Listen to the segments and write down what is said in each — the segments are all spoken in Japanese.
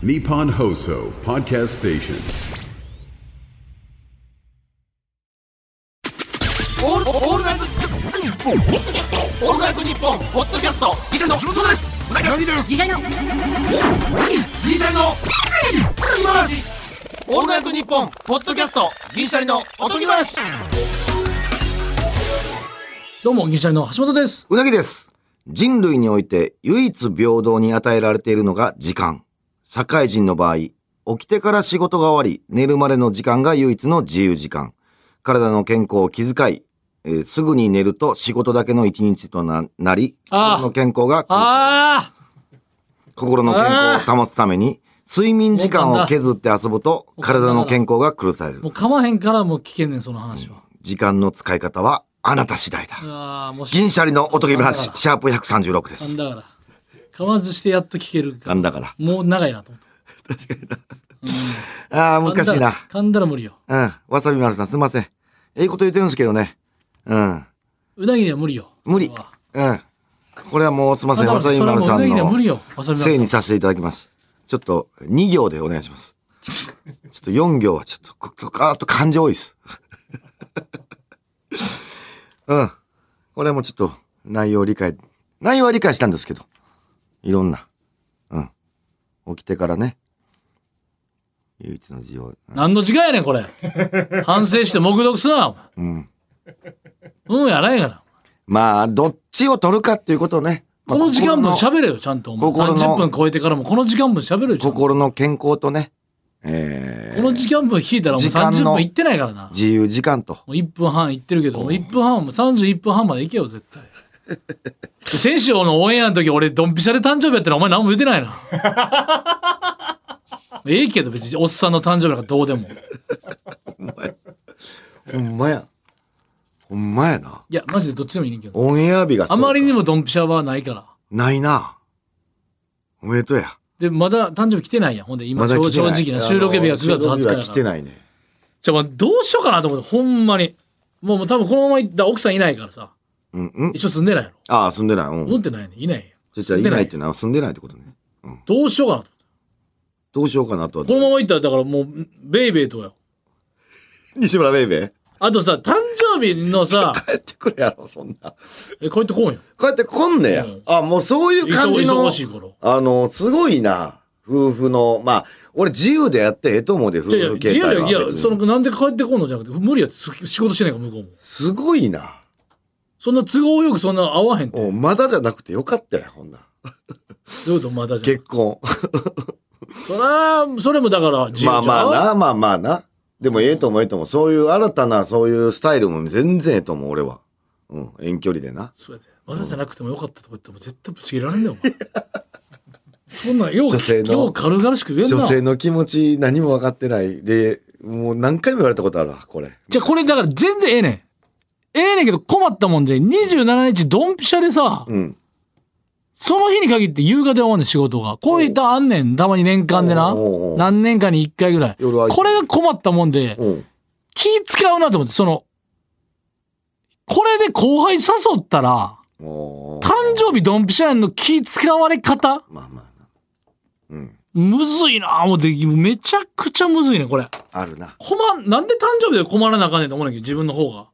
Nippon Hoso Podcast Station. オールオールナイトニッポンオールナイトニッポンポッドキャストギシャリのそうですうなぎですギシャリのギシャリの今話オールナイトニッポンポッドキャストギシャリのおとぎ話どうも、銀シャリの橋本です。うなぎです。人類において唯一平等に与えられているのが時間。社会人の場合、起きてから仕事が終わり、寝るまでの時間が唯一の自由時間。体の健康を気遣い、えーすぐに寝ると仕事だけの一日とななり、心の健康があ心の健康を保つために、睡眠時間を削って遊ぶと、体の健康が苦されるあもう。噛まへんからもう聞けんねん、その話は。時間の使い方はあなた次第だ。ああ、もし。銀シャリのおとぎ話、シャープ136です。だから。噛まずしてやっと聞けるかんだから。もう長いなと思った。ああ、難しいな。噛んだら無理よ。うん。わさび丸さんすいません。ええこと言ってるんですけどね。うん。うなぎには無理よ。無理それは。うん。これはもうすいません。わさび丸さそれはもううなぎにんのは無理よ。わさびせいにさせていただきます。ちょっと2行でお願いします。ちょっと4行はちょっと、くくあと漢字多いです。うん。これはもうちょっと内容理解、内容は理解したんですけど。いろんな。うん。起きてからね。唯一の字を。何の時間やねん、これ。反省して黙読すな。うん。うん、やないから。まあ、どっちを取るかっていうことをね。まあこの時間分喋れよ、ちゃんと。お前心の30分超えてからもこの時間分喋れよ。心の健康とね、えこの時間分引いたらもう30時間の分いってないからな。も自由時間と。う1分半いってるけど、もう1分半はもう31分半までいけよ、絶対。先週のオンエアの時俺ドンピシャで誕生日やったらお前何も言うてないな。ええけど別におっさんの誕生日なんかどうでも。ほんまや。ほんまやな。いや、マジでどっちでもいいねんけど。オンエア日があまりにもドンピシャはないから。ないな。おめでとうや。で、まだ誕生日来てないやん。ほんで今、ま正直な収録日が9月20あの収録日やから。来てないね。じゃあどうしようかなと思って、ほんまに。もうもう多分このまま行ったら奥さんいないからさ。うんうん。一緒住んでないやろ。ああ、住んでない。うん。思ってないねんいないやん。そしたらいないっていうのは住んでないってことね。どうしようかなと。どうしようかなとは。このまま行ったら、だからもう、ベイベーとよ。西村ベイベー？あとさ、誕生日のさ、帰ってくれやろ、そんな。え、こうやってこうよ。こうやって来んねや。うんあ、もうそういう感じの。忙しい頃。あの、すごいな。夫婦の、まあ、俺自由でやってええと思うで、夫いやいや、婦形態は。いや、いや、その、なんで帰ってこんのじゃなくて、無理やってす仕事してないから、向こうも。すごいな。そんな都合よくそんな会わへんって。まだじゃなくてよかったよ、ほんな。ういうことまだじゃん。結婚。そら、それもだから、自由まあまあな、まあまあな。でもええと思うええと思う。そういう新たな、そういうスタイルも全然ええと思う、俺は。うん、遠距離でな。そうやで。まだじゃなくてもよかったとか言っても絶対ぶち切れられんだよ、お前。そんなん、よう、女性のよう軽々しく言えんな。女性の気持ち何も分かってない。で、もう何回も言われたことあるわ、これ。じゃあこれだから全然ええねん。ええねんけど困ったもんで、27日ドンピシャでさ、うん。その日に限って夕方で終わんねん仕事が。こういったあんねん、たまに年間でな。何年かに1回ぐらい。これが困ったもんで、うん。気使うなと思って、その、これで後輩誘ったら、誕生日ドンピシャやんの気使われ方まあまあな。うん。むずいな思って、めちゃくちゃむずいね、これ。あるな。困ん、なんで誕生日で困らなあかんねんと思うねんけど、自分の方が。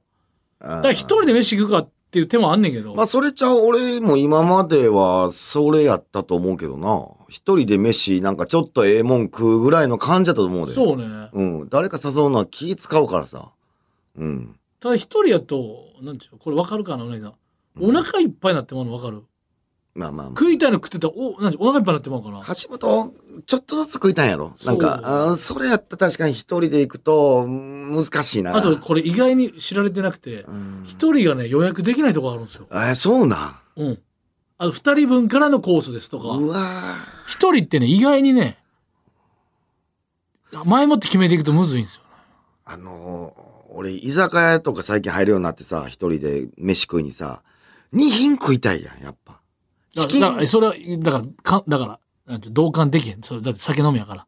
だだから一人で飯行くかっていう手もあんねんけど。まあそれちゃう俺も今まではそれやったと思うけどな。一人で飯なんかちょっとええもん食うぐらいの感じだったと思うで。そうね。うん。誰か誘うのは気使うからさ。うん。ただ一人やと、なんちゅう、これわかるかな、お姉さん。お腹いっぱいになってまうのわかるまあまあ、ま食いたいの食ってたら、お、なんお腹いっぱいになってまうかな。あ、橋本ちょっとずつ食いたいんやろ。なんかあーそれやったら確かに一人で行くとうん難しいな。あと、これ意外に知られてなくてう、ん。一人がね、予約できないとこあるんですよ。えーそうなん？うん。あと、二人分からのコースですとか、うわ一人ってね、意外にね、前もって決めていくとむずいんですよ。ーあのー俺居酒屋とか最近入るようになってさ一人で飯食いにさ二品食いたいやんやっだから、だからそれは、だから、かだから、同感できへん。それだって酒飲みやから。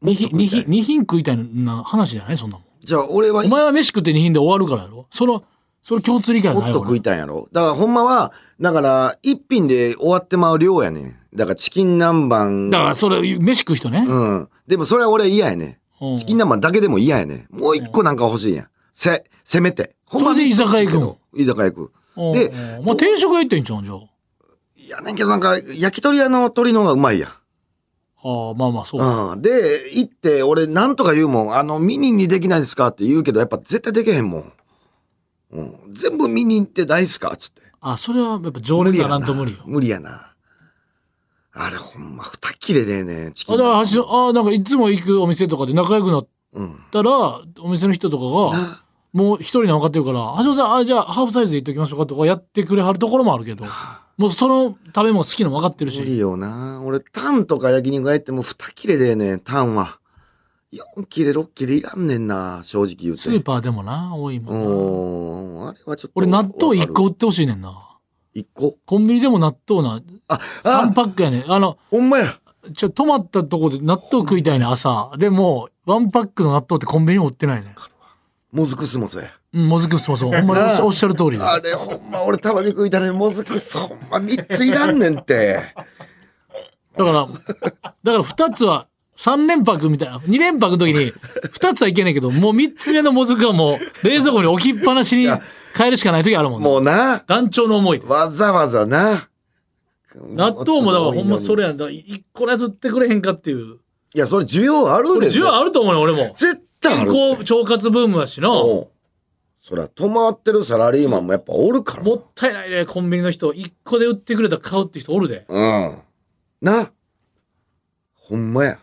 二品、二品、二品食いたいな話じゃない？そんなもん。じゃあ俺はお前は飯食って二品で終わるからやろ？その、それ共通理解ないわもっと食いたいんやろ？だからほんまは、だから、一品で終わってまう量やねん。だからチキン南蛮。だからそれ飯食う人ね、うん。でもそれは俺嫌やねうんん。チキン南蛮だけでも嫌やねん。もう一個なんか欲しいやん。せ、せめて。ほんまそれで居酒屋行くの？居酒屋行く。うんでうんまあ定食屋行ってんじゃん？じゃあいやねんけどなんか、焼き鳥屋の鶏の方がうまいやん。ああまあまあそうか、うん。で、行って、俺なんとか言うもん。あの、ミニにできないですかって言うけど、やっぱ絶対できへんもん。うん。全部ミニってないっすか？つって。あそれはやっぱ常連だなんと無理よ無理やな。あれほんま二切れでええねん。チキンあだから橋あなんかいつも行くお店とかで仲良くなっうん。たらお店の人とかがなもう一人なの分かってるから「橋本さんあじゃあハーフサイズで行っときましょうか」とかやってくれはるところもあるけどもうその食べ物好きなの分かってる無理しよな。俺、タンとか焼肉屋行っても二切れでええねん、タンは。四切れ、六切れいらんねんな、正直言うて。スーパーでもな多いもん。あれはちょっと。俺納豆1個売ってほしいねんな一個？コンビニでも納豆なあ、3あ、パックやねんあのほんまや。ちょ泊まったとこで納豆食いたいね朝でもワンパックの納豆ってコンビニに売ってないねもずくすもそうや。うんもずくすもそうほんまにおっしゃる通りあれほんま俺たまに食いたねもずくすほんま三ついらんねんって。だから、だから2つは、3連泊みたいな、2連泊の時に、2つはいけないけど、もう3つ目のもずくはもう、冷蔵庫に置きっぱなしに変えるしかない時あるもんね。もうな、団長の思い。わざわざな。納豆もだからほんまそれやんだ。1個のやつ売ってくれへんかっていう。いや、それ需要あるで需要あると思うよ、俺も。絶対あ健るって。康腸活ブームだしな。そりゃ、止まってるサラリーマンもやっぱおるから。ったいないで、コンビニの人。1個で売ってくれたら買うって人おるで。うん。な。ほんまや。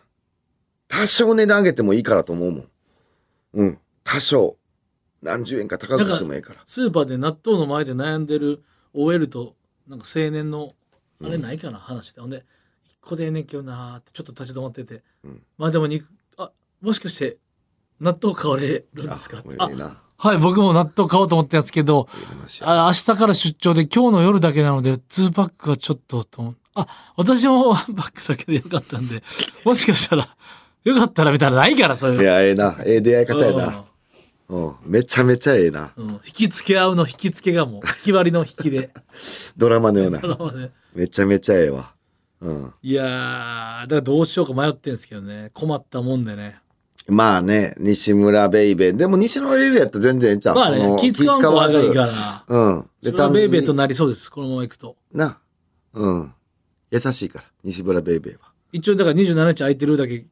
多少値段上げてもいいからと思うもん。うん。多少。何十円か高くしてもいいから。スーパーで納豆の前で悩んでる OL と、なんか青年の、あれないかな、話で。ほんで、一個でええねんけどなーってちょっと立ち止まってて。うんまあでも肉、あ、もしかして、納豆買われるんですか？あもうええな。はい、僕も納豆買おうと思ったやつけど、あ明日から出張で今日の夜だけなので、2パックがちょっとと。あ、私も1パックだけでよかったんで、もしかしたら、よかったらみたいなのないから、そういうの。いや、ええな。ええ出会い方やな。うん。めちゃめちゃええな。うん、うん引き付け合うの引き付けがもう、引き割りの引きで。ドラマのような。ねめちゃめちゃええわ。うん。いやー、だからどうしようか迷ってるんですけどね。困ったもんでね。まあね、西村ベイベー。でも西村ベイベーやったら全然ええんちゃう？まあね、気使わん方がいいから。うん。それはベイベーと単なりそうです。このまま行くと。にな。うん。優しいから、西村ベイベーは。一応だから27日空いてるだけ、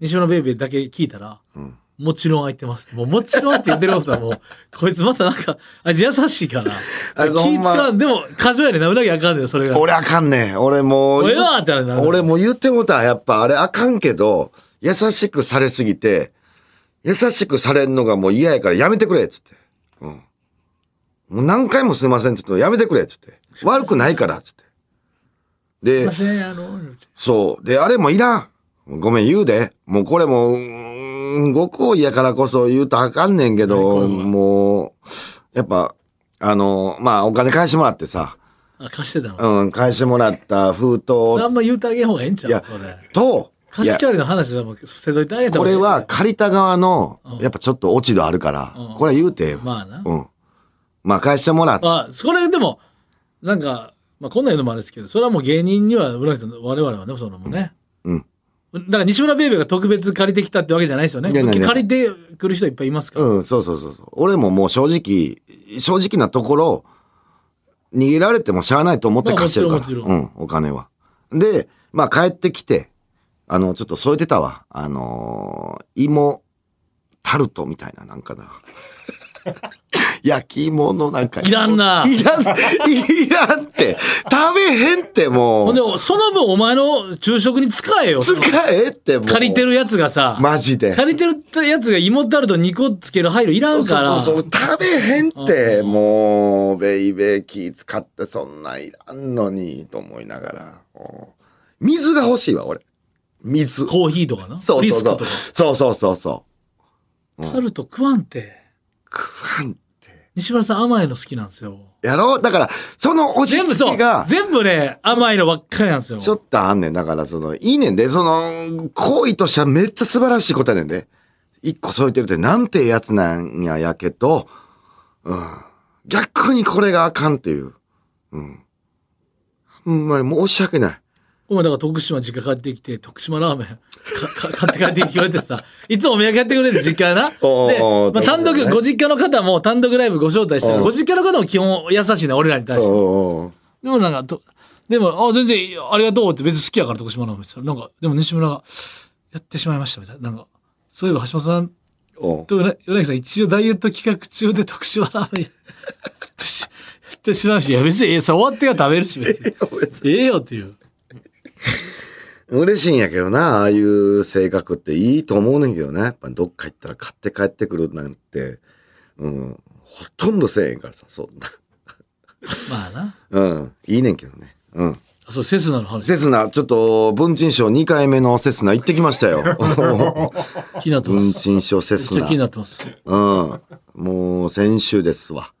西村ベイベーだけ聞いたら、んもちろん空いてます。もうもちろんって言ってることは もう、こいつまたなんか、あ優しいから。あ気使わん。でも、過剰やねんな。うなぎあかんねん、それが。俺あかんねん。俺もうもうええわってな。俺もう言ってもた。やっぱあれあかんけど、優しくされすぎて、優しくされんのがもう嫌やからやめてくれっつって。うん。もう何回もすいませんっつってやめてくれっつって。悪くないからっつって。で、そう。で、あれもいらん。ごめん言うで。もうこれも、うーんご好意やからこそ言うとあかんねんけど、もう、やっぱ、あの、まあお金返してもらってさ、あ、貸してたの。うん、返してもらった封それあ筒んま言うてあげん方がええんちゃいうやそれ。と、貸し借りの話はもう伏せといてあげたこれは借りた側のうん、やっぱちょっと落ち度あるからうん、これは言うて、まあな。うん。まあ返してもらって、まあ、それでも、なんか、まあ、こんなん言うのもあれですけど、それはもう芸人には、浦井さん、我々はね、そのもね。うん。だから西村ベイベーが特別借りてきたってわけじゃないですよね。いやいやいや借りてくる人いっぱいいますから。うん、そうそうそうそう。俺ももう正直、正直なところ、逃げられてもしゃあないと思ってまあ貸してるから。もちろんもちろうん、お金は。で、まあ帰ってきて、あの、ちょっと添えてたわ。あのー芋、タルトみたいな、なんかな。焼き芋のなんか。いらんないらん、いらんって。食べへんってもう。で、その分お前の昼食に使えよ。使えってもう。借りてるやつがさ、マジで。借りてるやつが芋タルト2個つける配慮いらんから。そうそう食べへんって、もう、ベイベー気使ってそんなんいらんのに、と思いながら。水が欲しいわ、俺。水。コーヒーとかな？そうそうそうリスクとか？。そうそうそうそう。タルト食わんて。食わん。西村さん甘いの好きなんですよ。やろ？うだから、その落ち全部そう着きが。、全部ね、甘いのばっかりなんですよ。ちょっとあんねん。だから、その、いいねんで、その、行為としてはめっちゃ素晴らしいことやねんで。一個添えてるって、なんてええやつなんや、やけど、うん。逆にこれがあかんっていう。うん。ほんまに申し訳ない。お前だから徳島実家帰ってきて、徳島ラーメンか か買って帰ってきて言われてさ、いつもお土産やってくれて実家やな。でまあ、単独、ねご実家の方も単独ライブご招待してる。うんご実家の方も基本優しいね、俺らに対して。でもなんかと、でも、あ、全然ありがとうって別に好きやから徳島ラーメンって言ったらなんか、でも西村が、やってしまいましたみたいな。なんか、そういえば橋本さんと米柳さん一応ダイエット企画中で徳島ラーメンや ってしまうし、いや別にえ終わってから食べるし 別に。ええよっていう。嬉しいんやけどな、ああいう性格っていいと思うねんけどね。やっぱどっか行ったら買って帰ってくるなんて、うん、ほとんどせえへんからさ、そんな。まあな。うん、いいねんけどね。うん。あそう、セスナの話。セスナ、ちょっと、文鎮賞2回目のセスナ行ってきましたよ。気になってま文す。鎮賞セスナ気。になってます。うん。もう、先週ですわ。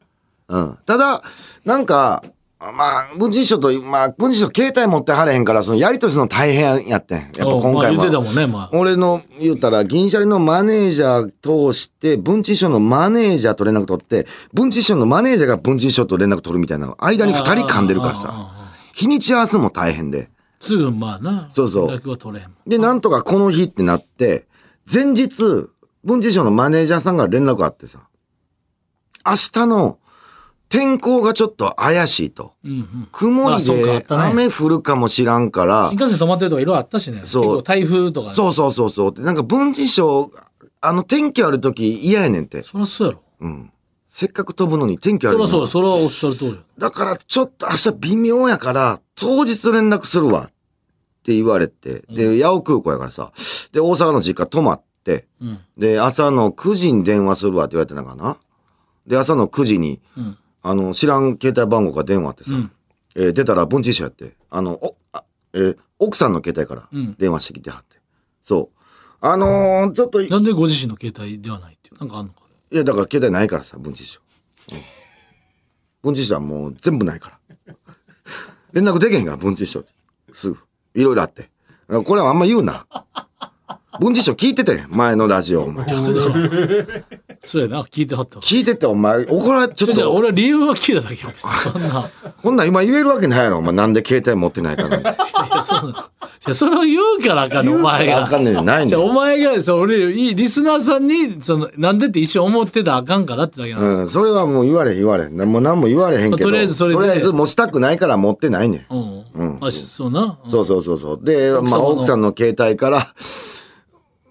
うん。ただ、なんか、まあ、文鎮賞と、まあ、文鎮賞携帯持ってはれへんから、そのやりとりするの大変やってん。やっぱ今まあ、回も。もんね、まあ。俺の言ったら、銀シャリのマネージャー通して、文鎮賞のマネージャーと連絡取って、文鎮賞のマネージャーが文鎮賞と連絡取るみたいな、間に二人噛んでるからさ、日にち合わすのも大変で。すぐ、まあな。そうそう連絡は取れへんもん。で、なんとかこの日ってなって、前日、文治省のマネージャーさんが連絡あってさ、明日の天候がちょっと怪しいと。うんうん。曇りで雨降るかもしらんから新、幹線止まってるとかいろいろあったしね。結そう構台風とか。そうそうそうそう。でなんか文治省、あの天気悪い時嫌やねんて。そりゃそうやろ。うん。せっかく飛ぶのに天気悪いのそりゃそう、それはおっしゃる通りや。だからちょっと明日微妙やから、当日連絡するわ。って言われて。で、八尾空港やからさ。で、大阪の実家泊まって。うん。で、朝の9時に電話するわって言われてたかな。で、朝の9時に、うん。あの、知らん携帯番号が電話あってさ、うんえー出たら文治師匠やって、あの、お、あえー奥さんの携帯からうん電話してきてはって。そう。あのーちょっと、いなんでご自身の携帯ではないっていう。なんかあんのかや、だから携帯ないからさ、文治師匠。うん文治師匠はもう全部ないから。連絡できへんから、文治師匠。すぐ。いろいろあって。これはあんま言うな。文治師匠聞いてて、前のラジオ。お前 そうやな、聞いてはったわ。聞いてて、お前、怒られ、ちょっじゃあと。俺は理由は聞いただけよ。別にそんな。こんなん今言えるわけないやろ。お前なんで携帯持ってないから。いや、そうな。いや、それを言うからあかんねんお前が。あかんねんないねんじゃあお前が、そう俺、いいリスナーさんに、その、なんでって一瞬思ってたらあかんからってだけなの。うん、それはもう言われへん言われへん。なもう何も言われへんけど。まあとりあえずそれでとりあえず持ちたくないから持ってないねん。うん。うんあ、しそうな。うんそうそうそうそう。で、まあ奥様の奥さんの携帯から、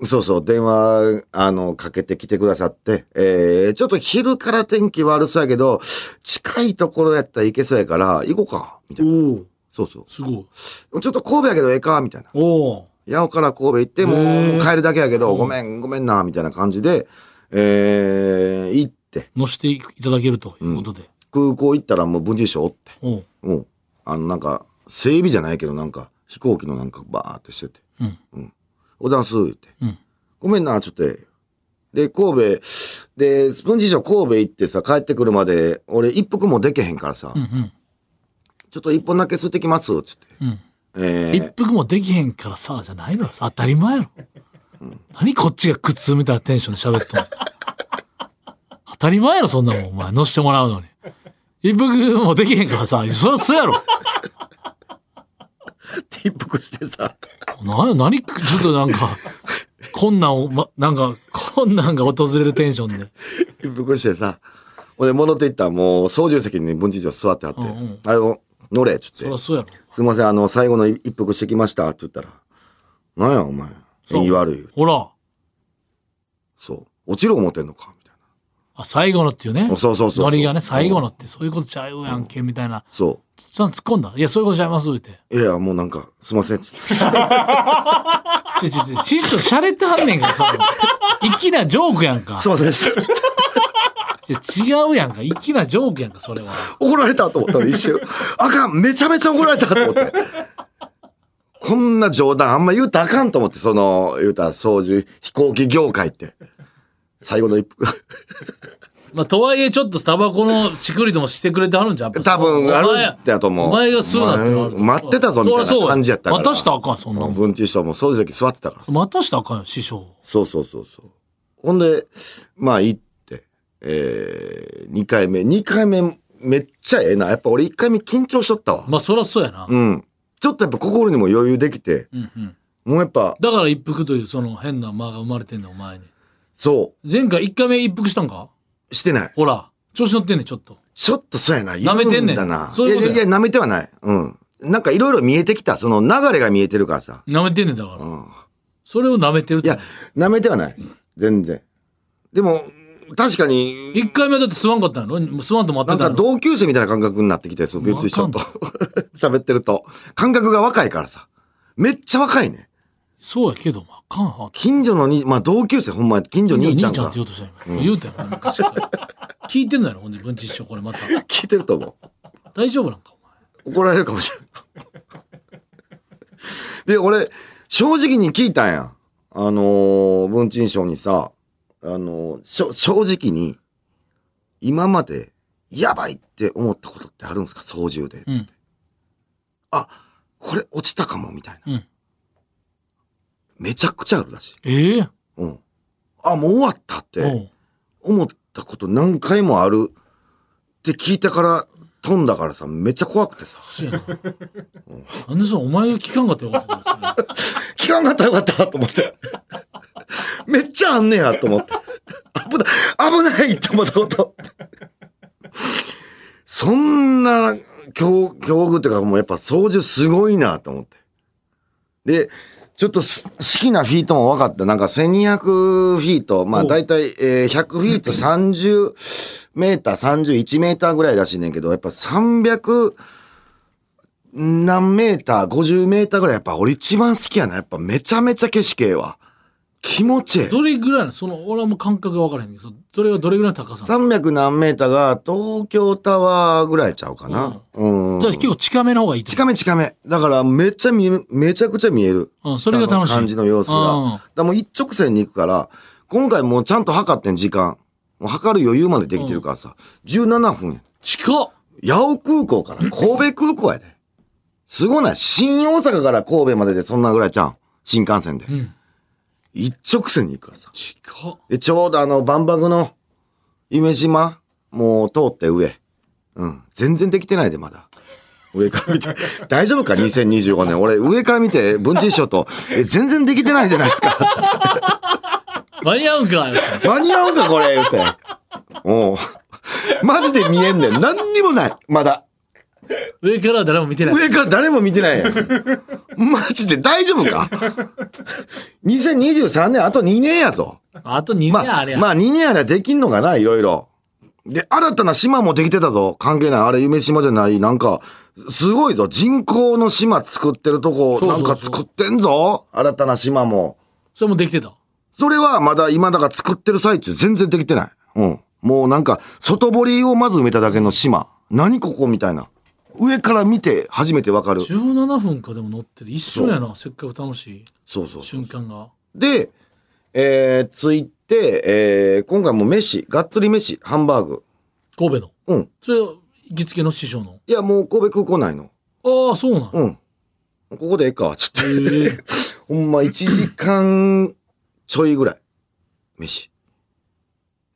そうそう、電話、あの、かけてきてくださって、えー、ちょっと昼から天気悪そうやけど、近いところやったら行けそうやから、行こうか、みたいな。おおそうそすごい。う。ちょっと神戸やけどええか、みたいな。おお八尾から神戸行って、もう帰るだけやけど、ごめん、ごめんな、みたいな感じで、えー、行って、乗せていただけるということで。空港行ったらもう文治省おって、おうもう、あの、なんか、整備じゃないけど、なんか、飛行機のなんかバーってしてて、うん。おだんす、言って。うん。ごめんな、ちょっと。で、神戸、で、スプーンジーショー神戸行ってさ、帰ってくるまで、俺一服もでけへんからさ、うんうん。ちょっと一本だけ吸ってきます、つって。うん。え一服もできへんからさ、じゃないのよ。当たり前やろ。何こっちが苦痛みたいなテンションで喋っとんの当たり前やろ、そんなもん。お前、乗せてもらうのに。一服もできへんからさ、そりゃそうやろ。ー、一服してさ、な、何、ちょっとなんか、困難を、ま、なんか、困難が訪れるテンションで。一服してさ、ほんで戻っていったらもう操縦席に文治師匠座ってあって、うんうんあの、乗れ、つってそりゃ。そうやろ。すいません、あの、最後の一服してきました、って言ったら、なんや、お前。そう縁起悪い。ほら。そう。落ちる思ってんのか、あ、最後のっていうね。そうそうそうそうノリがね、最後のって、そういうことちゃうやんけ、みたいな。な。そそんな突っ込んだ。いや、そういうことちゃいます、って。う。いや、もうなんか、すいません。ちょちょちょ、師匠しゃれてはんねんからさ。粋なジョークやんか。すいませんでし違うやんか。粋なジョークやんか、それは。怒られたと思ったら一瞬。あかんめちゃめちゃ怒られたと思って。こんな冗談あんま言うたらあかんと思って、その、言うたら操縦、飛行機業界って。最後の一服。まあ、とはいえ、ちょっとタバコのチクリともしてくれてはるんじゃん。多分あるお前んだと思う。お前が吸うなって待ってたぞみたいな感じやったから。待たしたらあかん、そんなもん。文治師匠も操縦席座ってたから。待たしたらあかんよ、師匠。そうそうそうそう。ほんで、まあ行って、えー、2回目。2回目、めっちゃええな。やっぱ俺1回目緊張しとったわ。まあそりゃそうやな。うん。ちょっとやっぱ心にも余裕できて、うんうん。もうやっぱ、だから一服というその変な間が生まれてんねんお前に。そ前回一回目一服したんか？う、してない。ほら、調子乗ってんねん、ちょっと。ちょっとそうやな。舐めてんねんな。そういうことやいやいや、舐めてはない。うん。なんかいろいろ見えてきた。その流れが見えてるからさ。舐めてんねんだから。うん。それを舐めてるいや、舐めてはない。全然。でも、確かに、一回目だって吸わんかったんやろ？もう吸わんと待なんかってたの？同級生みたいな感覚になってきて、その別にちょっと 喋ってると。感覚が若いからさ。めっちゃ若いね。そうやけども、あかんわ。近所のに、まあ同級生ほんま近所兄ちゃんが兄ちゃんって言おうとした今。言うたよ、昔から 聞いてんのやろ、ほんで、文治師匠、これまた。聞いてると思大丈夫なんか、お前。う。怒られるかもしれない。で、俺、正直に聞いたんや。あのー、文鎮賞にさ、あのーしょ正直に、今まで、やばいって思ったことってあるんですか？操縦で。うん。あ、これ落ちたかも、みたいな。うん。めちゃくちゃあるらしい。ええうん。あ、もう終わったっおてう思ったこと何回もあるって聞いてから飛んだからさ、めっちゃ怖くてさ。そうやな。なんでそう、お前が聞かんかったらよかったです聞かんかったらよかったと思って。めっちゃあんねやと思って。危ない、危ないって思ったこと。そんな恐恐怖っていうかもうやっぱ操縦すごいなと思って。で、ちょっとす好きなフィートも分かった。なんか1200フィート、まあお大体、えー100フィート30メーター、31メーターぐらいらしいねんけど、やっぱ300何メーター、50メーターぐらいやっぱ俺一番好きやな。やっぱめちゃめちゃ景色ええわ。気持ちええ。どれぐらいなの？その、俺はもう感覚が分からへんけど、そそれはどれぐらいの高さなの？300何メーターが東京タワーぐらいちゃうかな。うん。じゃあ結構近めの方がいい近め近め。だからめっちゃ見え、めちゃくちゃ見える。うん、それが楽しい。感じの様子が。うんだもう一直線に行くから、今回もうちゃんと測ってん時間。もう測る余裕までできてるからさ。17分や。近っ八尾空港から神戸空港やで。すごない？新大阪から神戸まででそんなぐらいちゃう？ん。新幹線で。うん。一直線に行くからさ。近っで、ちょうどあの、万博の夢島、もう通って上。うん。全然できてないで、まだ。上から見て。大丈夫か ?2025 年。俺、上から見て、文治師匠と、え、全然できてないじゃないですか。間に合うんか？よ 間に合うか、これ、言うて。おうマジで見えんねん。何にもない。まだ。上からは誰も見てない。上から誰も見てないやん。マジで？大丈夫か ?2023 年あと2年やぞ。あと2まあ年あれ、や。まあ2年あればできんのかないろいろ。で、新たな島もできてたぞ。関係ない。あれ夢島じゃない。なんか、すごいぞ。人工の島作ってるとこ、そうそうそうなんか作ってんぞ。新たな島も。それもできてた。それはまだ今だから作ってる最中全然できてない。うん。もうなんか、外堀をまず埋めただけの島。何ここみたいな。上から見て初めてわかる。17分かでも乗ってて一緒やな。せっかく楽しいそうそうそう。瞬間が。で、えー、着いて、えー、今回も飯、がっつり飯、ハンバーグ。神戸の。うん。それ、行きつけの師匠の？いや、もう神戸空港内の。ああ、そうなん。うん。ここでええか、つって。へえ ほんま1時間ちょいぐらい。飯。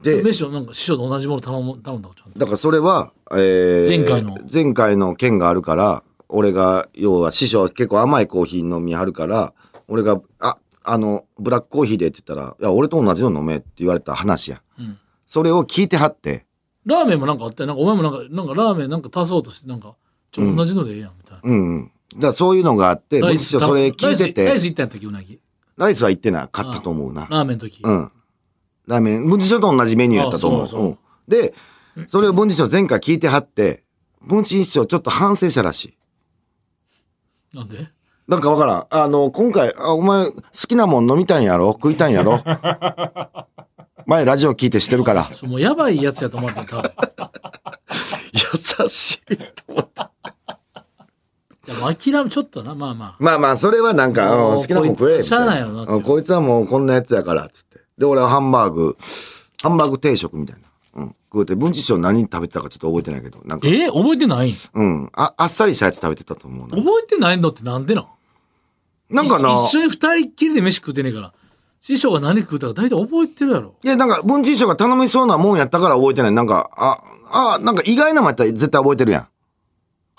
で、飯をなんか師匠と同じもの頼む頼んだのちゃんと。だからそれは、えー、前回の前回の件があるから、俺が、要は師匠は結構甘いコーヒー飲みはるから、俺が、あ、あの、ブラックコーヒーでって言ったら、いや、俺と同じの飲めって言われた話や。うんそれを聞いてはって、ラーメンもなんかあったよ。なんかお前もなんか、なんかラーメンなんか足そうとして、なんか、ちょっと同じのでええやん、みたいな。うんうん。だからそういうのがあって、ライ文師匠それ聞いてライスライてス、行ったんやったっけ、うなぎ。ライスは行ってなかったと思うな。ラーメンの時。うん。ラーメン、文治師匠と同じメニューやったと思う。あそうそううん。で、それを文治師匠前回聞いてはって、文治師匠ちょっと反省したらしい。なんで？なんかわからん。あの、今回、あお前、好きなもん飲みたいんやろ？食いたいんやろ？前ラジオ聞いてしてるから。そうもうやばいやつやと思われた。優しいと思って。いやもう諦め、ちょっとな、まあまあ。まあまあ、それはなんか、好きなもん食え。しゃあないやろなこいつはもうこんなやつやから、つって。で、俺はハンバーグ、ハンバーグ定食みたいな。うん。食うて、文治師匠何食べてたかちょっと覚えてないけど、なんか、え覚えてないん？うん。あ、あっさりしたやつ食べてたと思うな。覚えてないのってなんでなん？なんかな、一緒に二人っきりで飯食ってねえから。師匠が何食うたか大体覚えてるやろ。いや、なんか、文珍師匠が頼みそうなもんやったから覚えてない。なんか、あ、あ、なんか意外なもんやったら絶対覚えてるやん。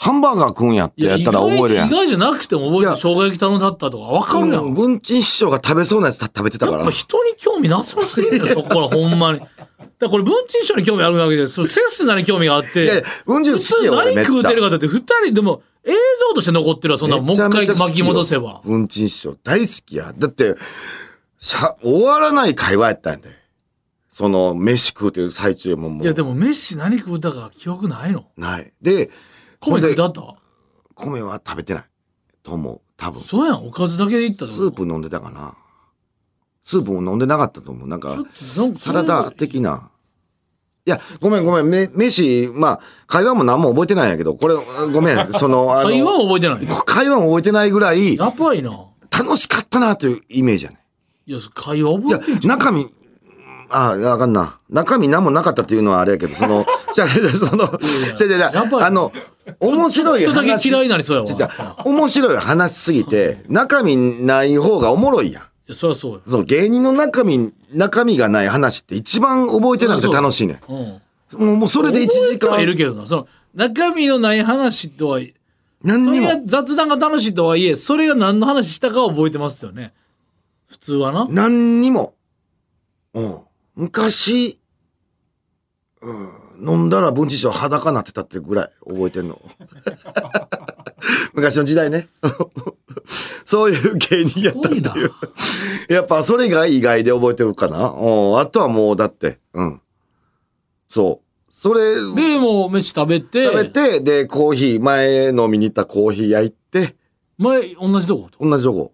ハンバーガー食うんやってやったら覚えるやん。意外じゃなくても覚えて生姜焼き頼んだったとかわかるやん。うん、文珍師匠が食べそうなやつ食べてたからやっぱ。人に興味なさすぎるよ、そこからほんまに。だこれ文珍師匠に興味あるわけです。セスナに興味があって。いや文珍好きよ、俺何。食うてるかだって二人でも映像として残ってるわ、そんなもう一回巻き戻せば。文珍師匠大好きや。だって、しゃ、終わらない会話やったんで。その、飯食うてる最中ももう。いやでも飯何食うたか記憶ないの？ない。で、米食うたった米は食べてない。と思う。多分。スそうやん、おかずだけでいったってことープ飲んでたかな。スープも飲んでなかったと思う。なんかサラダ的な。いや、ごめんごめん。め、飯、まあ、会話も何も覚えてないんやけど、これ、ごめん。その、あの、会話は覚えてない？会話も覚えてないぐらい、やばいな。楽しかったなというイメージやね。いや、会話いや覚えてん、じゃん。中身、ああ、あかんな。中身何もなかったっていうのはあれやけど、その、じゃあ、その、じゃあじゃあじゃああの、面白いちょっとだ話。け嫌いになりそうやわ。面白い話すぎて、中身ない方がおもろいやん。そりゃそうよ。その芸人の中身、中身がない話って一番覚えてなくて楽しいねうん。ん。もう、もうそれで1時覚えてはいる間、けどな。その、中身のない話とは、それが雑談が楽しいとはいえ、それが何の話したかは覚えてますよね。普通はな。何にも。うん。昔、うん、飲んだら文治師匠裸なってたってぐらい覚えてんの。昔の時代ね。そういう芸人やったっていう。やっぱそれが意外で覚えてるかな。うん。あとはもうだって、うん。そう。それ、で、もう飯食べて、食べて、で、コーヒー、前飲みに行ったコーヒー焼いて、前、同じとこ同じとこ。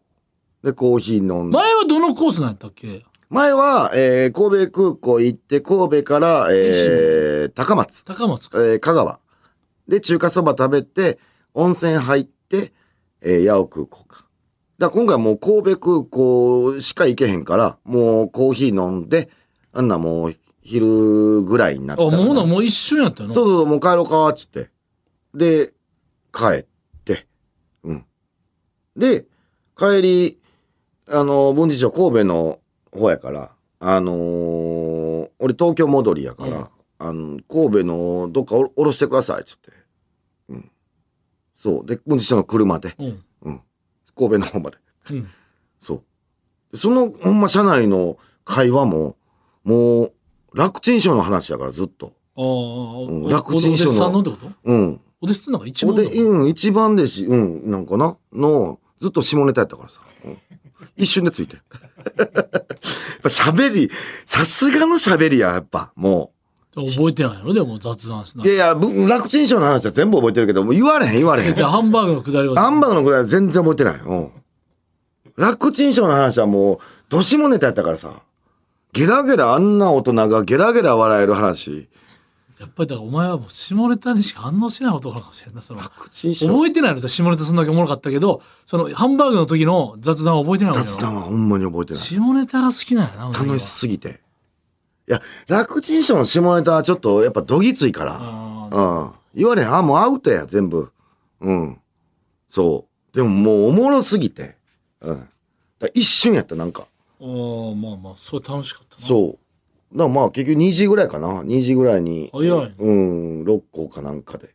で、コーヒー飲んで。前はどのコースなんやったっけ？前は、えー、神戸空港行って、神戸から、えー、高松、高松か。えー、香川。で、中華そば食べて、温泉入って、えー、八尾空港か。だ今回もう神戸空港しか行けへんから、もうコーヒー飲んで、あんなもう昼ぐらいになっあ、たらなもうほな、もう一瞬やったよな。そうそうそう、もう帰ろうか、つって。で、帰って。うん。で、帰り、あの、文治町神戸の方やから、あのー俺東京戻りやから、あの、神戸のどっかお降ろしてください、つって。うん。そう。で、文治町の車で、うん。神戸の方まで。うん。そう。でその、ほんま、車内の会話も、もう、楽ちん賞の話やから、ずっと。ああ、んお楽ちん賞のお弟子さんのってこと？うん。お弟子さんなんか一おで、番だうん、一番弟子、うん、なんかな？の、ずっと下ネタやったからさ。うん一瞬でついて。やっぱ喋り、さすがの喋りや、やっぱ、も覚えてないやろでも雑談しなう。い。やいや、ぶ楽ちん賞の話は全部覚えてるけど、もう言われへん、言われへんじ。ゃあハンバーグのくだりは。ハンバーグのぐらいは全然覚えてない。うん。楽ちん賞の話はもう、どしもネタやったからさ。ゲラゲラあんな大人がゲラゲラ笑える話。やっぱりだからお前はもう下ネタにしか反応しない男なのかもしれんない。その楽ちん賞。覚えてないのと下ネタそんだけおもろかったけど、そのハンバーグの時の雑談は覚えてないわけ雑よ。談はほんまに覚えてない。下ネタが好きなんやな、楽しすぎて。いや、楽ちん賞の下ネタはちょっとやっぱどぎついから。うん。言われへん。あ、もうアウトや、全部。うん。そう。でももうおもろすぎて。うん。だ一瞬やった、なんか。あーまあまあ、それ楽しかったな。そう。だまあ結局2時ぐらいかな。2時ぐらいに。早いうん、6校かなんかで。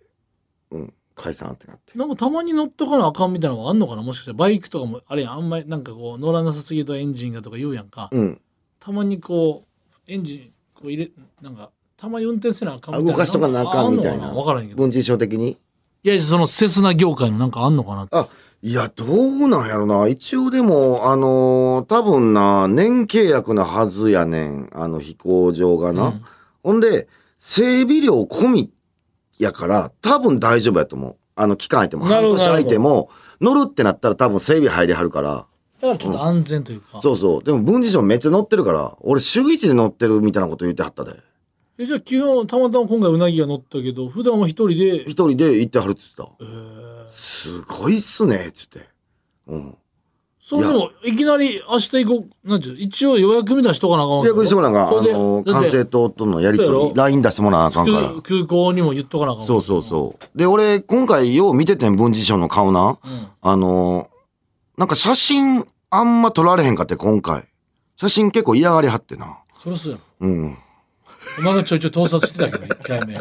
うん、解散ってなって。なんかたまに乗っとかなあかんみたいなのがあんのかな？もしかしてバイクとかもあれやんあんまりなんかこう乗らなさすぎるとエンジンがとか言うやんか、うん。たまにこうエンジンこう入れなんかたまに運転せなあかんみたいな。あ動かしとかなあかんみたいな。分からんけど。文人賞的に。いやそのセスナ業界のなんかあんのかなあ、いや、どうなんやろな。一応でも、あのー多分な、年契約なはずやねん。あの飛行場がな。うんほんで、整備料込みやから、多分大丈夫やと思う。あの、期間空いても、半年空いても、乗るってなった。ら多分整備入りはるから。だからちょっと安全というか、そうそう。でも、文治賞めっちゃ乗ってるから、俺、週一で乗ってるみたいなこと言ってはったで。えじゃあ昨日たまたま今回うなぎが乗ったけど普段は一人で一人で行ってはるっつってた。えーすごいっすね、つって。うん。それでもいきなり明日行こうなんていう一応予約みたいなしとかなあかん予約してもらうなんか、あの、管制塔とのやりとり LINE 出してもらわなあかんから。空空港にも言っとかなあかんわそうそうそう。で、俺、今回よう見ててん、文治賞の顔な。うんあのーなんか写真あんま撮られへんかって、今回。写真結構嫌がりはってな。そりゃそろ。うん。お前がちょいちょい盗撮してたけど、一回目。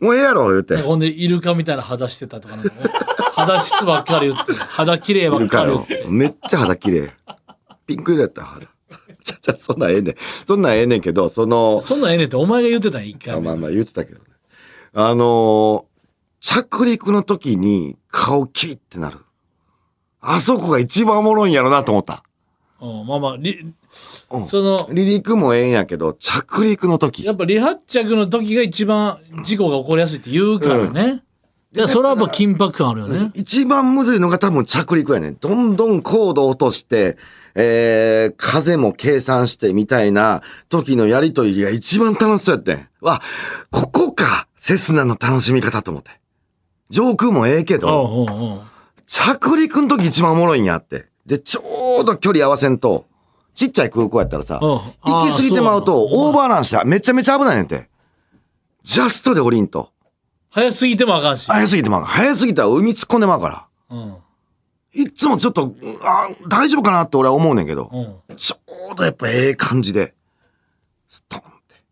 もうええやろ、言うて。ほんで、イルカみたいな肌してたとかなんか、肌質ばっかり言って、肌綺麗ばっかり言って。。めっちゃ肌綺麗。ピンク色やった肌。ちゃちゃ、そんなんええねん。そんなんええねんけど、その、そんなんええねんってお前が言ってたんや、一回目。あまあまあ言ってたけどね。あのー着陸の時に顔キリってなる。あそこが一番おもろいんやろなと思った。うん、まあまあ、りうんその、離陸もええんやけど、着陸の時。やっぱ離発着の時が一番事故が起こりやすいって言うからね。いや、それはやっぱ緊迫感あるよね。一番むずいのが多分着陸やねん。どんどん高度落として、えー、風も計算してみたいな時のやりとりが一番楽しそうやってん。わ、ここかセスナの楽しみ方と思って。上空もええけおど、うおうおう着陸の時一番おもろいんやって。で、ちょうど距離合わせんと、ちっちゃい空港やったらさ、うん行き過ぎてまうと、オーバーランしてめちゃめちゃ危ないねんて。ジャストで降りんと。早すぎてもあかんし。早すぎてまう。早すぎたら海突っ込んでまうから。うん。いっつもちょっと、うんあ、大丈夫かなって俺は思うねんけど、うん。ちょうどやっぱええ感じで、ストンって。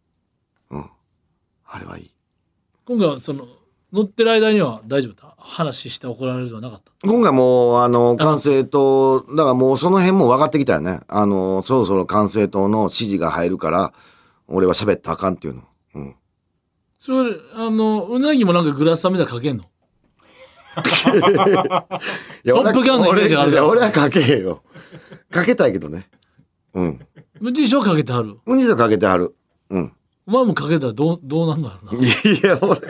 うん。あれはいい。今回はその、乗ってる間には大丈夫だ話して怒られるのはなかった。今回もう、あの、管制塔、だからもうその辺も分かってきたよね。あの、そろそろ管制塔の指示が入るから、俺は喋ったらあかんっていうの。うん。それ、あの、うなぎもなんかグラスさんみたいかけんの？いやトップガンのイメージがあるから俺いや俺はかけへんよ。かけたいけどね。うん。無事賞かけてはる？うんにかけてはる。うん。お前もかけたらどう、どうなんのやろな。いや、俺、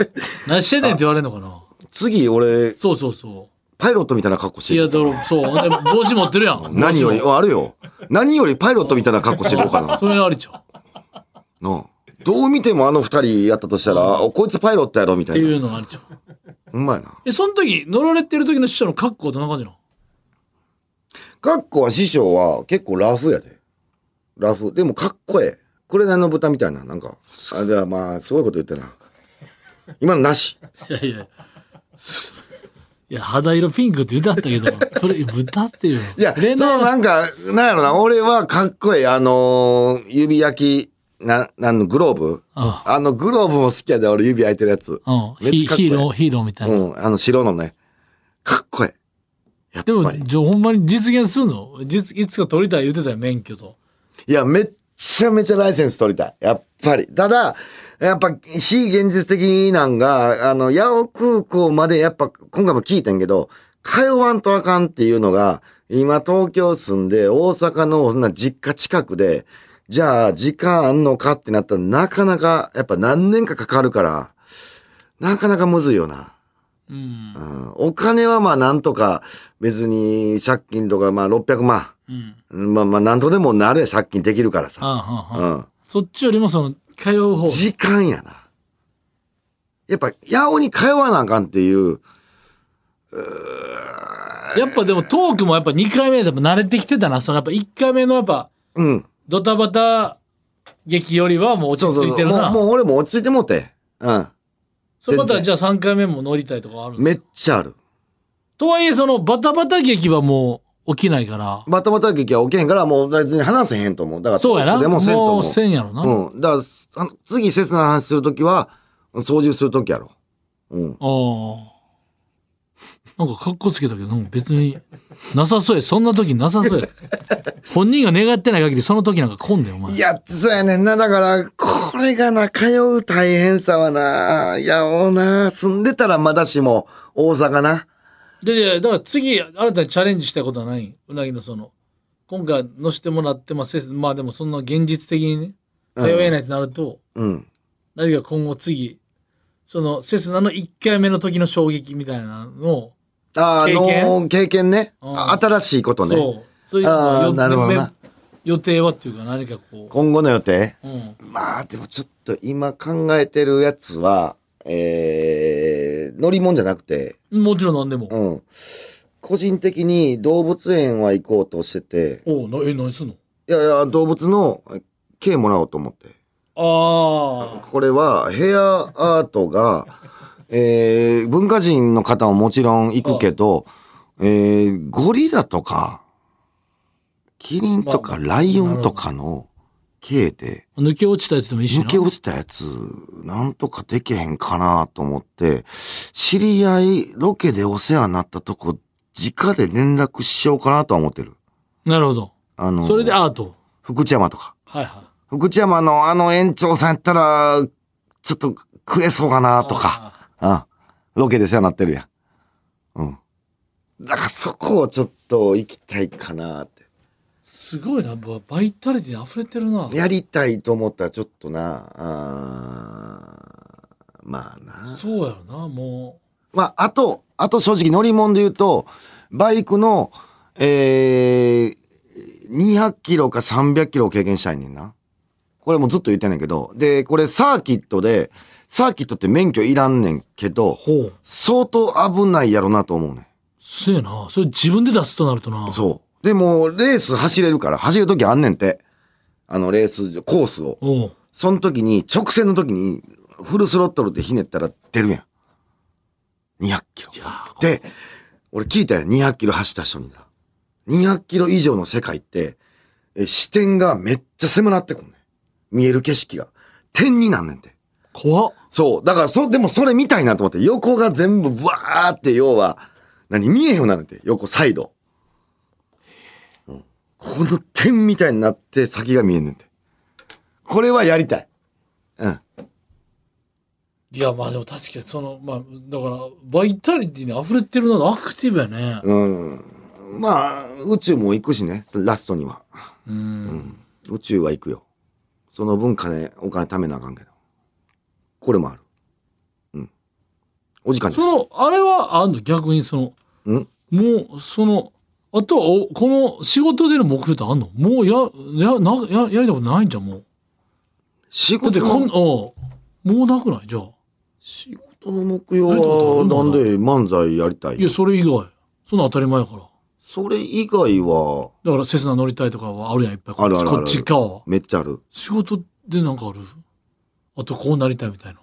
何してんねんって言われんのかな？次俺、そうそうそパイロットみたいな格好しう。いや、てる。だから、そう。ほんで帽子持ってるやん。何より、帽子もあるよ。何よりパイロットみたいな格好してるのかな。それありちゃう。っなあどう見てもあの二人やったとしたら、おこいつパイロットやろみたていな。いうのがありちゃう。うまいな。え、その時、乗られてる時の師匠の格好どんな感じなの？格好は師匠は結構ラフやで。ラフ。でもかっこええ。これなりの豚みたいな。なんか。あ、じゃあまあ、すごいこと言ってんな。今のなし。いやいや。いや、肌色ピンクって言ったけど、それ、豚っていうの？いや、そ恋愛のなんか、なんやろな。俺はかっこええ。あのー指焼き、な、なんのグローブ？ああのグローブも好きやで、俺指焼いてるやつ。うん。めっちゃかっこええヒヒーロー、ヒーローみたいな。うん、あの白のね。かっこええ。やっでも。じゃあほんまに実現するの？実いつか取りたい言ってたよ、免許と。いや、めっちゃめちゃライセンス取りたい。やっぱり。ただ、やっぱ、非現実的なんが、あの、八尾空港までやっぱ、今回も聞いてんけど、通わんとあかんっていうのが、今東京住んで、大阪のそんな実家近くで、じゃあ、時間あんのかってなったら、なかなか、やっぱ何年かかかるから、なかなかむずいよな。うん。うん、お金はまあなんとか、別に借金とかまあ600万。うん。まあまあなんとでもなれ借金できるからさ。うん。そっちよりもその、通う方。時間やな。やっぱ、八尾に通わなあかんっていう、やっぱでもトークもやっぱ2回目でも慣れてきてたな。そのやっぱ1回目のやっぱ、うん。ドタバタ劇よりはもう落ちそうそうそう。もう、着いてるな。もう俺も落ち着いてもうて。うん。それまた全じゃあ3回目も乗りたいとかあるめっちゃある。とはいえそのバタバタ劇はもう起きないから。バタバタ劇は起きへんから、もう別に話せへんと思う。だから、そうやな。でもせんと思う。せんやろな。うん。だから、次、切な話するときは、操縦するときやろ。うん。ああ。なんか格好つけたけど、別に、なさそうや。そんな時なさそうや。本人が願ってない限りその時なんか来んだよ、お前。いや、そうやねんな。だから、これがな、通う大変さはな、いや、おうな、住んでたらまだしも、大阪な。で、だから次、新たにチャレンジしたいことはない？うなぎのその、今回乗せてもらって、まあ、せまあでもそんな現実的にね、通えないとなると、うん。何か今後次、その、セスナの1回目の時の衝撃みたいなのを、経験？の経験ね。うんあ新しいことね。そう。そういうなるほど予定はっていうか何かこ今後の予定？う、うん。まあ、でもちょっと今考えてるやつは、えー、乗り物じゃなくて、もちろん何でも。うん。個人的に動物園は行こうとしてて、おうなえ、何すんの？いやいや、動物の毛もらおうと思って。ああ。これはヘアアートが、えー、文化人の方ももちろん行くけど、えー、ゴリラとか、キリンとかライオンとかの系で、抜け落ちたやつでもいいしな。抜け落ちたやつ、なんとかできへんかなと思って、知り合い、ロケでお世話になったとこ、直で連絡しようかなとは思ってる。なるほど。あの、それでアート？福知山とか。はいはい。福知山のあの園長さんやったら、ちょっとくれそうかなとか。あロケで世話になってるやん。うん。だからそこをちょっと行きたいかなって。すごいな。ババイタリティに溢れてるな。やりたいと思ったらちょっとな、あーまあな。そうやろな、もまあ、あと、あと正直乗り物で言うと、バイクの、えー、200キロか300キロを経験したいねんな。これもずっと言ってんねんけど。で、これサーキットで、サーキットって免許いらんねんけど。相当危ないやろなと思うねん。そうやな。それ自分で出すとなるとな。そう。でも、レース走れるから、走るときあんねんって。あの、レース、コースを。その時に、直線の時に、フルスロットルでひねったら出るやん。200キロで、俺聞いたよ。200キロ走った人にだ。200キロ以上の世界って、え視点がめっちゃ狭なってくんねん。見える景色が。点になんねんて。怖っ。そう。だから、そ、でもそれ見たいなと思って、横が全部ブワーって、要は、何見えへんようになるんて。横、サイド。うんこの点みたいになって先が見えんねんて。これはやりたい。うん。いや、まあでも確かにその、まあ、だから、バイタリティに溢れてるな、アクティブやね。うん。まあ、宇宙も行くしね、ラストには。うん。宇宙は行くよ。その分金、お金貯めなあかんけど。これもある。うん。お時間です。その、あれはあんの逆にその、うん？もう、その、あとはお、この仕事での目標ってあんの？もうや、や、な、や、やりたことないんじゃん、もう。仕だってこん、おうもうなくない？じゃあ。仕事の目標は、なんで漫才やりたいいや、それ以外。そんな当たり前やから。それ以外は、だから、セスナ乗りたいとかはあるやん、いっぱい。あるあるあるこっち側は。めっちゃある。仕事でなんかある？あと、こうなりたいみたいな。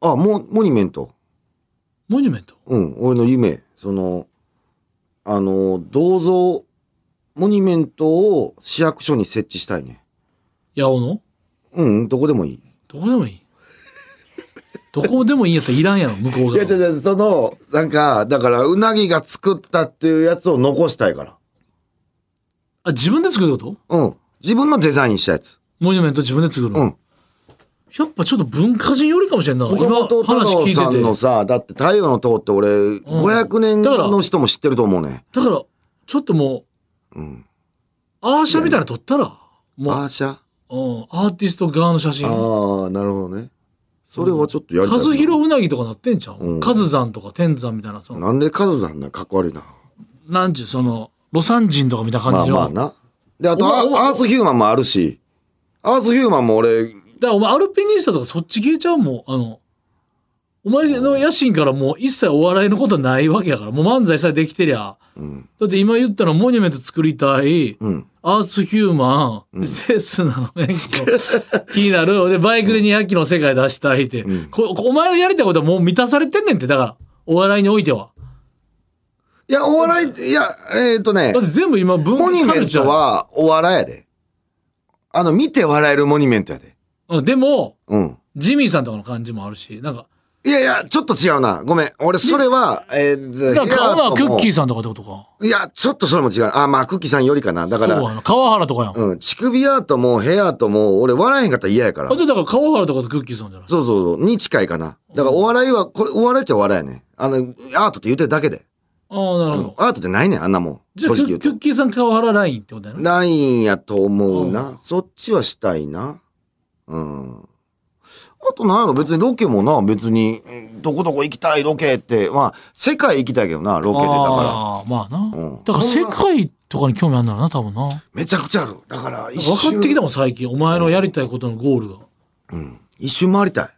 あ、モモニュメント。モニュメント？うん、俺の夢。その、あの、銅像、モニュメントを市役所に設置したいね。八尾の？うん、どこでもいい。どこでもいい？どこでもいいんやったらいらんやろ、向こういや、側。違う違う、その、なんか、だから、うなぎが作ったっていうやつを残したいから。あ、自分で作るってこと？うん。自分のデザインしたやつ。モニュメント自分で作るの、うんやっぱちょっと文化人よりかもしれんな。岡本太郎さんのさ、だって太陽の塔って俺、500年だからの人も知ってると思うね。だから、ちょっともう、うん。アーシャみたいなの撮ったら、もう、アーシャ？うん、アーティスト側の写真。ああ、なるほどね。それはちょっとやりたいな。カズヒロウナギとかなってんじゃん。うんカズ山とか天山みたいな、その、なんでカズさんな、かっこ悪いな。なんちゅう、その、ロサン人とか見た感まあじの。まあな。で、あとア、アースヒューマンもあるし、アースヒューマンも俺、だからお前アルピニスタとかそっち消えちゃうもん。あの、お前の野心からもう一切お笑いのことないわけやから。もう漫才さえできてりゃ。うん。だって今言ったのモニュメント作りたい。うん。アースヒューマン、でセスナの免許、気になる。で、バイクで200キロの世界出したいって、うんこお前のやりたいことはもう満たされてんねんって、だから、お笑いにおいては。いや、お笑い、いや、えっ、とねだっ、て全部今、文モニュメンカルチャートはお笑いやで。あの、見て笑えるモニュメントやで。うんでも、うん。ジミーさんとかの感じもあるし、なんか、いやいや、ちょっと違うな。ごめん。俺、それは、えー、だからクッキーささんとかってことか。ん。いや、ちょっとそれも違う。あ、まあ、クッキーさんよりかな。だから。川原とかやん。うん、乳首アートもヘアアートも、俺笑えへんかったら嫌やから。あとだから川原とかとクッキーさんじゃない？そうそうそう、に近いかな。だからお笑いは、これ、お笑いっちゃお笑いやね。あの、アートって言ってるだけで。ああ、なるほど。アートじゃないねん、あんなもん。じゃあクッ。キーさん川原ラインってことやな。ないんやと思ううな。そっちはしたいな。うん。あとなんやろ、別にロケもな、別に、うんどこどこ行きたいロケって、まあ、世界行きたいけどな、ロケでだかああ、まあな。うんだから世界とかに興味あるんだろうな、多分な。ら。めちゃくちゃある。だから、一分周。かってきたもん、最近。お前のやりたいことのゴールが。うん。一周回りたい。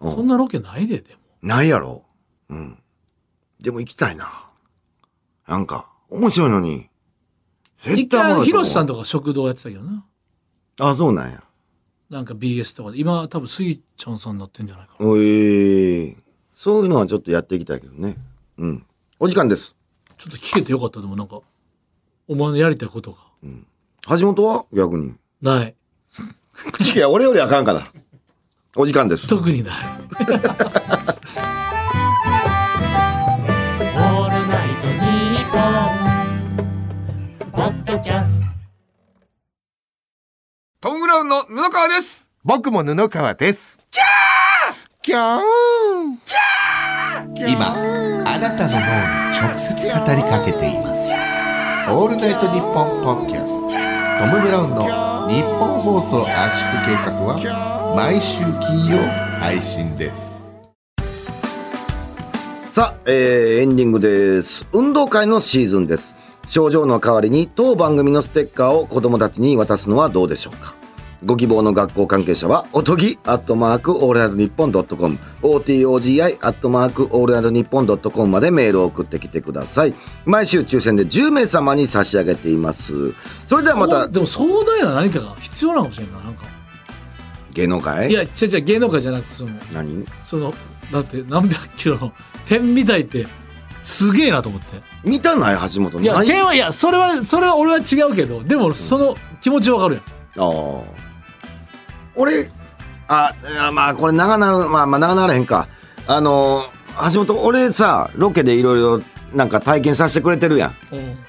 うんそんなロケないで、でも。ないやろ。うん。でも行きたいな。なんか、面白いのに。絶一回、対おもろいと思うヒロシさんとか食堂やってたけどな。あ、そうなんや。なんか BS とかで。今、多分スイちゃんさんになってんじゃないかな。おい。そういうのはちょっとやっていきたいけどね。うん。お時間です。ちょっと聞けてよかった、でもなんか、お前のやりたいことが。橋本は？逆に。ない。いや、俺よりあかんから。お時間です。特にない。オールナイトニッポン」ポッドキャストトム・ブラウンの布川です僕も布川です。キャーキャー今、あなたの脳に直接語りかけています。オールナイトニッポンポッドキャスト。トム・ブラウンのニッポン放送圧縮計画は毎週金曜配信です。さあ、えーエンディングです。運動会のシーズンです。賞状の代わりに当番組のステッカーを子供たちに渡すのはどうでしょうか？ご希望の学校関係者は、おとぎ、アットマーク、オールナイトニッポンドットコム、OTOGI、アットマーク、オールナイトニッポンドットコムまでメールを送ってきてください。毎週抽選で10名様に差し上げています。それではまた、でも壮大な何かが必要なのかもしれんないなんか。芸能界？いや違う違う芸能界じゃなくてその何？そのだって何百キロの点みたいってすげえなと思って見たない橋本い？や何点はいやそれはそれは俺は違うけどでもその気持ちわかるやんああ。俺、あ、まあこれ長なる、まあまあ長ならへんか。あの、橋本、俺さ、ロケでいろいろなんか体験させてくれてるやん。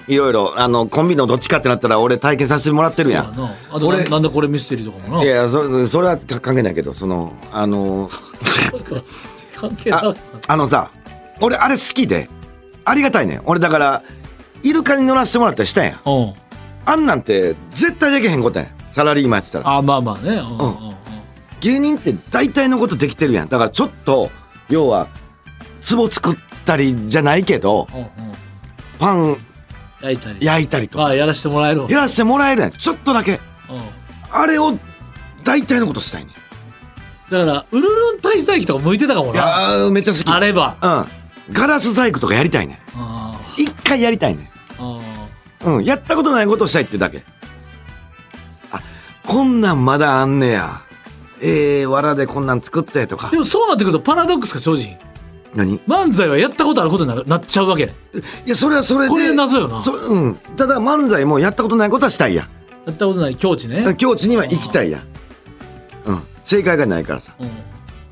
いろいろ、あの、コンビのどっちかってなったら俺体験させてもらってるやん。やなあと俺ななんでこれミステリーとかもないやそそれは関係ないけど、その、あの、関係なああのさ、俺あれ好きで、ありがたいねん。俺だから、イルカに乗らせてもらったりしたん。や。うん。あんなんて絶対できへんことやん。サラリーマンやってたら。あまあまあね。うんうんうん。芸人って大体のことできてるやん。だからちょっと要は壺作ったりじゃないけどうんうん。パン焼いたり。焼いたりとか。あやらしてもらえるわ。やらせてもらえるやん。ちょっとだけ。うん。あれを大体のことしたいねだからウルルン滞在機とか向いてたかもんいなやーめっちゃ好き。あれば。うんガラス細工とかやりたいねん。あ一回やりたいねん。うんやったことないことをしたいってだけ。あこんなんまだあんねや。えー、藁でこんなん作ってとか。ーでもそうなってくるとパラドックスか正直。何？漫才はやったことあることになるなっちゃうわけ。いやそれはそれで。これ謎よな。そうん。ただ漫才もやったことないことはしたいや。んやったことない境地ね。境地には行きたいや。ん。うん。正解がないからさ。うん。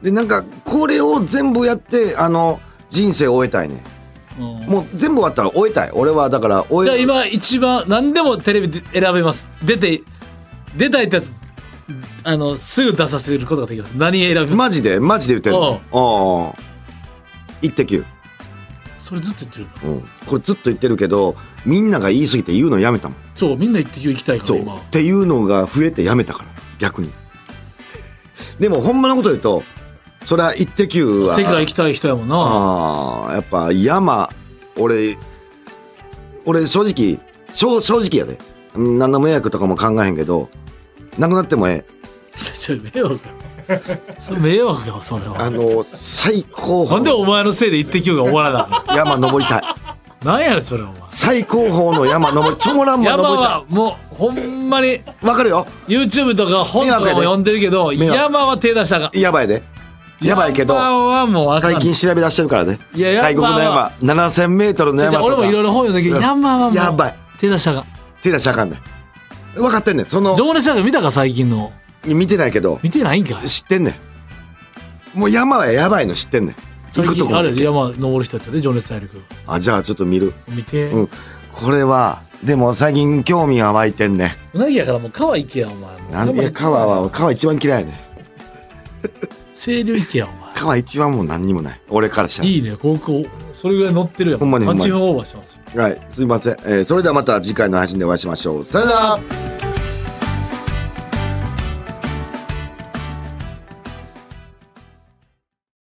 で、なんか、これを全部やって、あの、人生を終えたいね。うんもう全部終わったら終えたい。俺はだから終え、じゃあ今一番何でもテレビで選べます出て出たいってやつあのすぐ出させることができます何選びますマジで、マジで言ってんの？ああ。一滴。それずっと言ってるんだうん。これずっと言ってるけど、みんなが言い過ぎて言うのやめたもん。そうみんな一滴行きたいかそう。ら今っていうのが増えてやめたから。逆に。でも、ほんまのこと言うと、それは一滴は。世界行きたい人やもんなああ、やっぱ山、俺、俺正直、正正直やで。うん何の迷惑とかも考えへんけど、なくなってもえ ちょ迷惑よ それ迷惑よそれえ。あはの、最高なんで峰お前のせいで一滴が終わらなかっ山登りたい。たなんやそれお前最高峰の山登り、チョモランマ山登りはもうほんまにたい。わかるよ YouTube とか本とかも読んでるけど山は手出したがやばいで。やばいけど、最近調べ出してるからね。外国の山、7000メートルの山とか。あ俺もいろいろ本読んだけど、うん山はもうやばい。手出したが手出しちゃあかんねん。分かってんねん。その、情熱大陸見たか最近の見てないけど、見てないんか知ってんねん。もう山はやばいの知ってんねん。最行くとこ近あれ山登る人やったで情熱大陸あ、じゃあちょっと見る。見て、う。うんこれは、でも最近興味が湧いてんね。なぎやからもう川行けやお前なんで川は、川一番嫌いやね。清流行けやお前川一番もう何にもない。俺からしたら。いいね高校それぐらい乗ってるやんほんまにほんまに8分オーバーしてますよはい、すいません。えーそれではまた次回の配信でお会いしましょう。さよなら